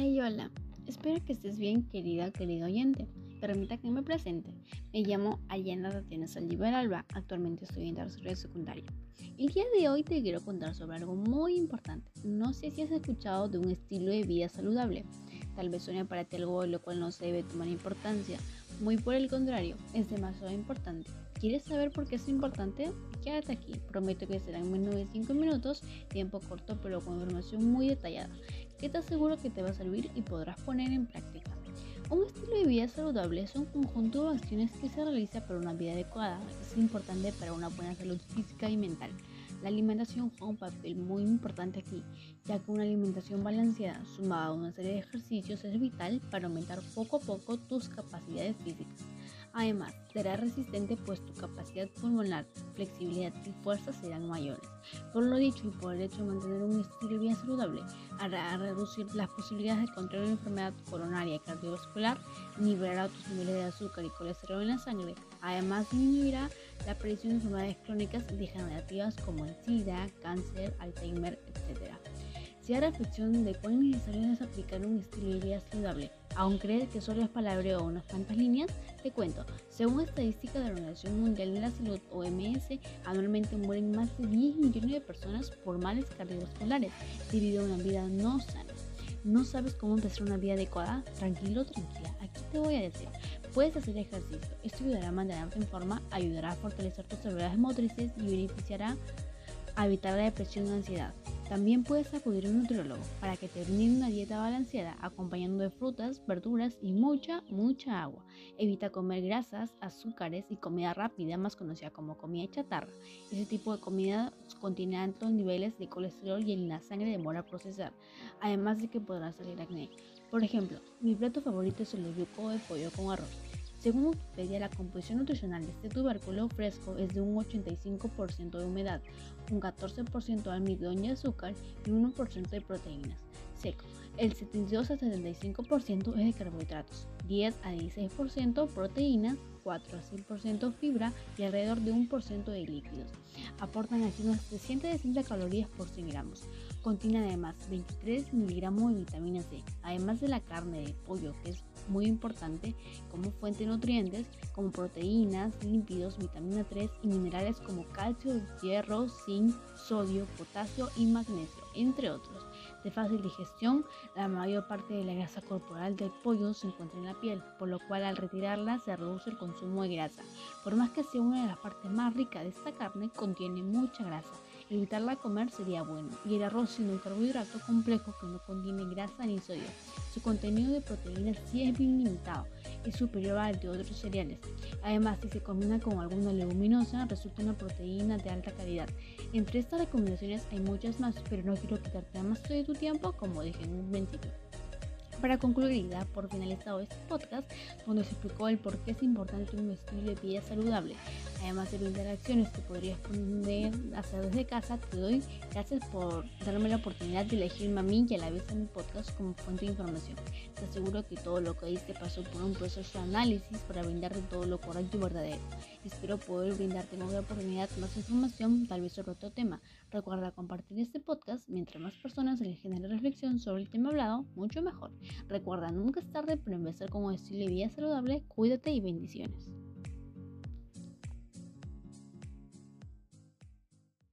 Hey, hola. Espero que estés bien, querida, querido oyente. Permita que me presente. Me llamo Allenda Tatiana Saldívar Alba. Actualmente estoy en tercero de secundaria. El día de hoy te quiero contar sobre algo muy importante. No sé si has escuchado de un estilo de vida saludable. Tal vez suene para ti algo de lo cual no se debe tomar importancia. Muy por el contrario, es demasiado importante. ¿Quieres saber por qué es importante? Quédate aquí. Prometo que serán menos de 5 minutos, tiempo corto pero con información muy detallada que te aseguro que te va a servir y podrás poner en práctica. Un estilo de vida saludable es un conjunto de acciones que se realiza para una vida adecuada. Es importante para una buena salud física y mental. La alimentación juega un papel muy importante aquí, ya que una alimentación balanceada sumada a una serie de ejercicios es vital para aumentar poco a poco tus capacidades físicas. Además, será resistente pues tu capacidad pulmonar, flexibilidad y fuerza serán mayores. Por lo dicho y por el hecho de mantener un estilo de vida saludable, hará reducir las posibilidades de contraer una enfermedad coronaria cardiovascular, nivelará tus niveles de azúcar y colesterol en la sangre, además disminuirá la aparición de enfermedades crónicas degenerativas como el SIDA, cáncer, Alzheimer, etc. Si hay reflexión de cuán necesario es aplicar un estilo de vida saludable, aún crees que solo es palabra o unas cuantas líneas, te cuento. Según estadísticas de la Organización Mundial de la Salud, OMS, anualmente mueren más de 10 millones de personas por males cardiovasculares debido a una vida no sana. ¿No sabes cómo empezar una vida adecuada? Tranquilo, tranquila. Aquí te voy a decir. Puedes hacer ejercicio. Esto ayudará a mantenerte en forma, ayudará a fortalecer tus habilidades motrices y beneficiará a evitar la depresión y ansiedad. También puedes acudir a un nutriólogo para que te brinde una dieta balanceada acompañando de frutas, verduras y mucha, mucha agua. Evita comer grasas, azúcares y comida rápida, más conocida como comida chatarra. Ese tipo de comida contiene altos niveles de colesterol y en la sangre demora a procesar, además de que podrá salir acné. Por ejemplo, mi plato favorito es el yuco de pollo con arroz. Según Wikipedia, la composición nutricional de este tubérculo fresco es de un 85% de humedad, un 14% de almidón y azúcar y un 1% de proteínas. Seco. El 72 a 75% es de carbohidratos, 10 a 16% proteínas, 4 a 6% fibra y alrededor de 1% de líquidos. Aportan así unas 360 calorías por 100 gramos. Contiene además 23 miligramos de vitamina C, además de la carne de pollo, que es muy importante como fuente de nutrientes, como proteínas, lípidos, vitamina 3 y minerales como calcio, hierro, zinc, sodio, potasio y magnesio, entre otros. De fácil digestión, la mayor parte de la grasa corporal del pollo se encuentra en la piel, por lo cual al retirarla se reduce el consumo de grasa. Por más que sea una de las partes más ricas de esta carne, contiene mucha grasa Evitarla comer sería bueno. Y el arroz siendo un carbohidrato complejo que no contiene grasa ni sodio. Su contenido de proteínas sí es bien limitado, es superior al de otros cereales. Además, si se combina con alguna leguminosa, resulta una proteína de alta calidad. Entre estas recomendaciones hay muchas más, pero no quiero quitarte más de tu tiempo, como dije en un principio. Para concluir y dar por finalizado este podcast, donde se explicó el por qué es importante un estilo de vida saludable, además de brindar acciones que podrías poner hacer desde casa, te doy gracias por darme la oportunidad de elegirme a mí y a la vez a mi podcast como fuente de información. Te aseguro que todo lo que diste pasó por un proceso de análisis para brindarte todo lo correcto y verdadero. Espero poder brindarte otra oportunidad más información, tal vez sobre otro tema. Recuerda compartir este podcast mientras más personas se les genere reflexión sobre el tema hablado, mucho mejor. Recuerda, nunca es tarde para empezar con un estilo de vida saludable, cuídate y bendiciones.